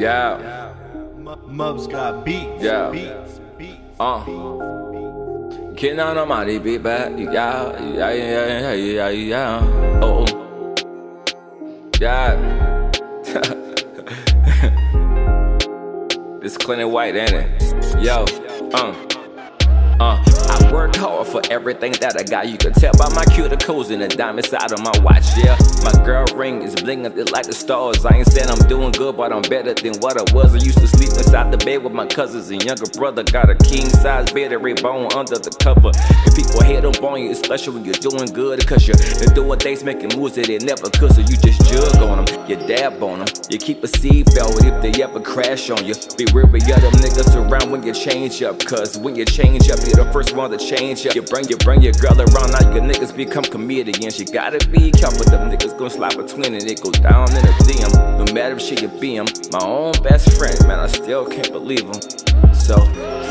Yeah. Mubs got beats. Yeah. Beats. Beats. Uh. Getting on my beat back. Yeah, yeah, yeah, yeah, yeah, yeah. Oh. Yeah. this Clint White, ain't it? Yo. Uh. Uh, work hard for everything that I got. You can tell by my cuticles and the diamond side of my watch. Yeah, my girl ring is blinging like the stars. I ain't saying I'm doing good, but I'm better than what I was. I used to sleep inside the bed with my cousins and younger brother. Got a king size bed, every bone under the cover. And people hate up on you, especially when you're doing good. Cause you're, you're doing things, making moves that they never could. So you just jug on them, you dab on them. You keep a seatbelt if they ever crash on you. Be real with them niggas around when you change up. Cause when you change up, be the first one to change up. You bring you bring your girl around, now your niggas become comedians. You gotta be careful, them niggas gon' slide between and it go down in a DM. No matter if she be him, my own best friend, man, I still can't believe him. So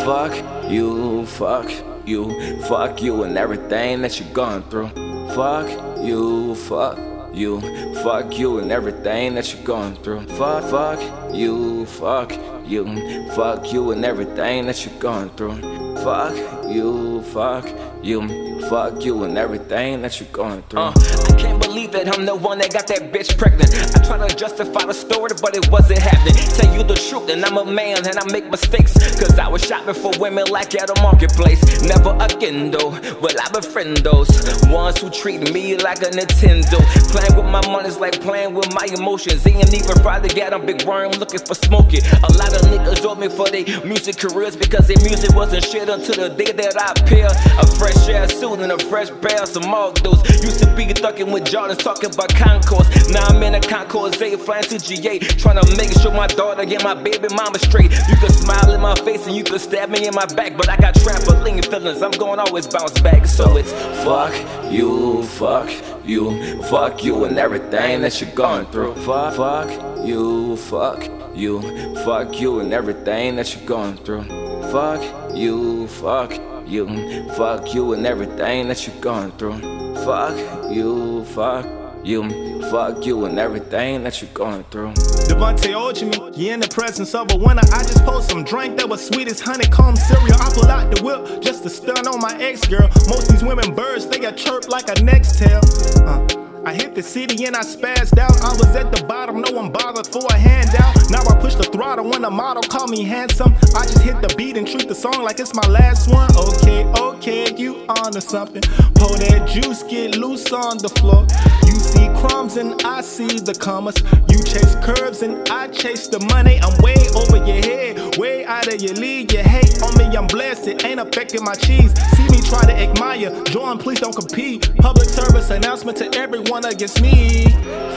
fuck you, fuck you, fuck you and everything that you're going through. Fuck you, fuck you, fuck you and everything that you're going through. Fuck, fuck you, fuck you, fuck you and everything that you're going through. Fuck you, fuck you, fuck you and everything that you're going through. Uh, I can't believe that I'm the one that got that bitch pregnant. I try to justify the story, but it wasn't happening. Tell you the truth, and I'm a man and I make mistakes. Cause I was shopping for women like at a marketplace. Never again though, but I befriend those ones who treat me like a Nintendo. Playing with my money's like playing with my emotions. Ain't even to get a big worm looking for smoking. A lot of niggas owed me for their music careers because their music wasn't shit until the day that I appear. A fresh ass suit and a fresh pair of some those. Used to be thucking with Jordans talking about concourse. Now I'm in a concourse, A flying to GA. Trying to make sure my daughter get my baby mama straight. You can smile in my face and you can stab me in my back, but I got trampoline feelings. I'm going always bounce back. So it's fuck you, fuck you, fuck you and everything that you're going through. Fuck, fuck you, fuck you, fuck you and everything that you're going through. Fuck you, fuck you, fuck you and everything that you're going through. Fuck you, fuck you, fuck you and everything that you're going through. Devonte Olujimi, you in the presence of a winner. I just post some drink that was sweet as honeycomb cereal. I pull out the whip just to stun on my ex girl. Most these women birds, they got chirped like a next tail. Uh. I hit the city and I spazzed out. I was at the bottom, no one bothered for a handout. Now I push the throttle when the model call me handsome. I just hit the beat and treat the song like it's my last one. Okay, okay, you onto something. Pour that juice, get loose on the floor. You see crumbs and I see the commas. You chase curves and I chase the money. I'm way over your head, way out of your league. You hate on me, I'm blessed. It ain't affecting my cheese. See me try to admire. Join, please don't compete. Public service announcement to everyone against me.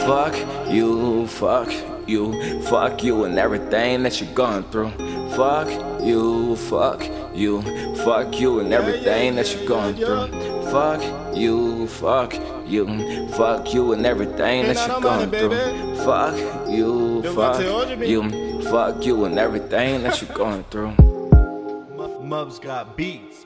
Fuck you, fuck you, fuck you and everything that you're going through. Fuck you, fuck you, fuck you and everything that you're going through. Fuck you, fuck you, fuck you and everything that you're going through. Fuck you, fuck you, fuck you and everything that you're going through. Mubs got beats.